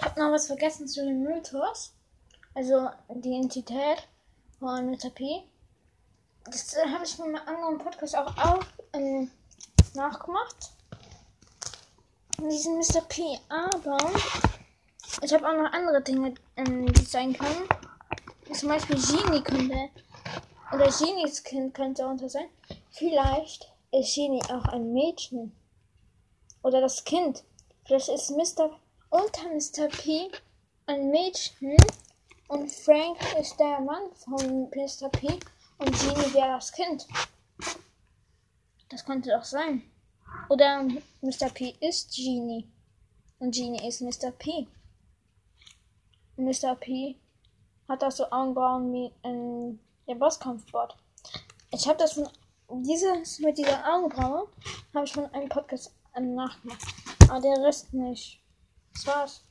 Habe noch was vergessen zu dem Mythos. Also die Identität von Mr. P. Das äh, habe ich mit einem anderen Podcast auch, auch ähm, nachgemacht. Diesen Mr. P. Aber ich habe auch noch andere Dinge, ähm, sein können. Zum Beispiel Genie könnte. Oder Genies Kind könnte unter sein. Vielleicht ist Genie auch ein Mädchen. Oder das Kind. Vielleicht ist Mr. unter Mr. P ein Mädchen. Und Frank ist der Mann von Mr. P. Und Genie wäre das Kind. Das könnte doch sein. Oder Mr. P ist Genie. Und Genie ist Mr. P. Mr. P hat auch so Augenbrauen wie in der Bosskampfbot. Ich habe das von dieses mit dieser Augenbraue habe ich von einem Podcast nachgemacht. Aber der Rest nicht. Das war's.